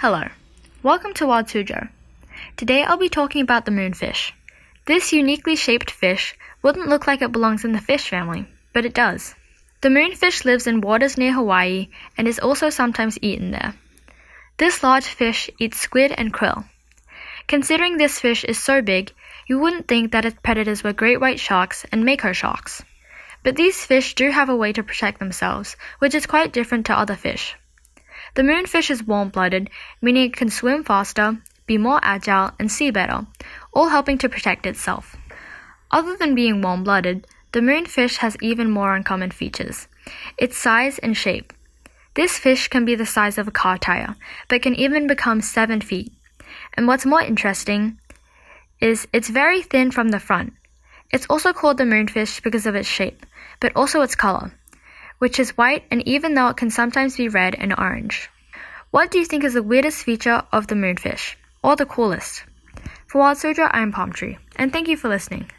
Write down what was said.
Hello, welcome to Wild Suzhou. Today I'll be talking about the moonfish. This uniquely shaped fish wouldn't look like it belongs in the fish family, but it does. The moonfish lives in waters near Hawaii and is also sometimes eaten there. This large fish eats squid and krill. Considering this fish is so big, you wouldn't think that its predators were great white sharks and mako sharks. But these fish do have a way to protect themselves, which is quite different to other fish. The moonfish is warm blooded, meaning it can swim faster, be more agile, and see better, all helping to protect itself. Other than being warm blooded, the moonfish has even more uncommon features its size and shape. This fish can be the size of a car tire, but can even become 7 feet. And what's more interesting is it's very thin from the front. It's also called the moonfish because of its shape, but also its color which is white and even though it can sometimes be red and orange. What do you think is the weirdest feature of the moonfish? Or the coolest? For Wild Suzhou, I am Palm Tree, and thank you for listening.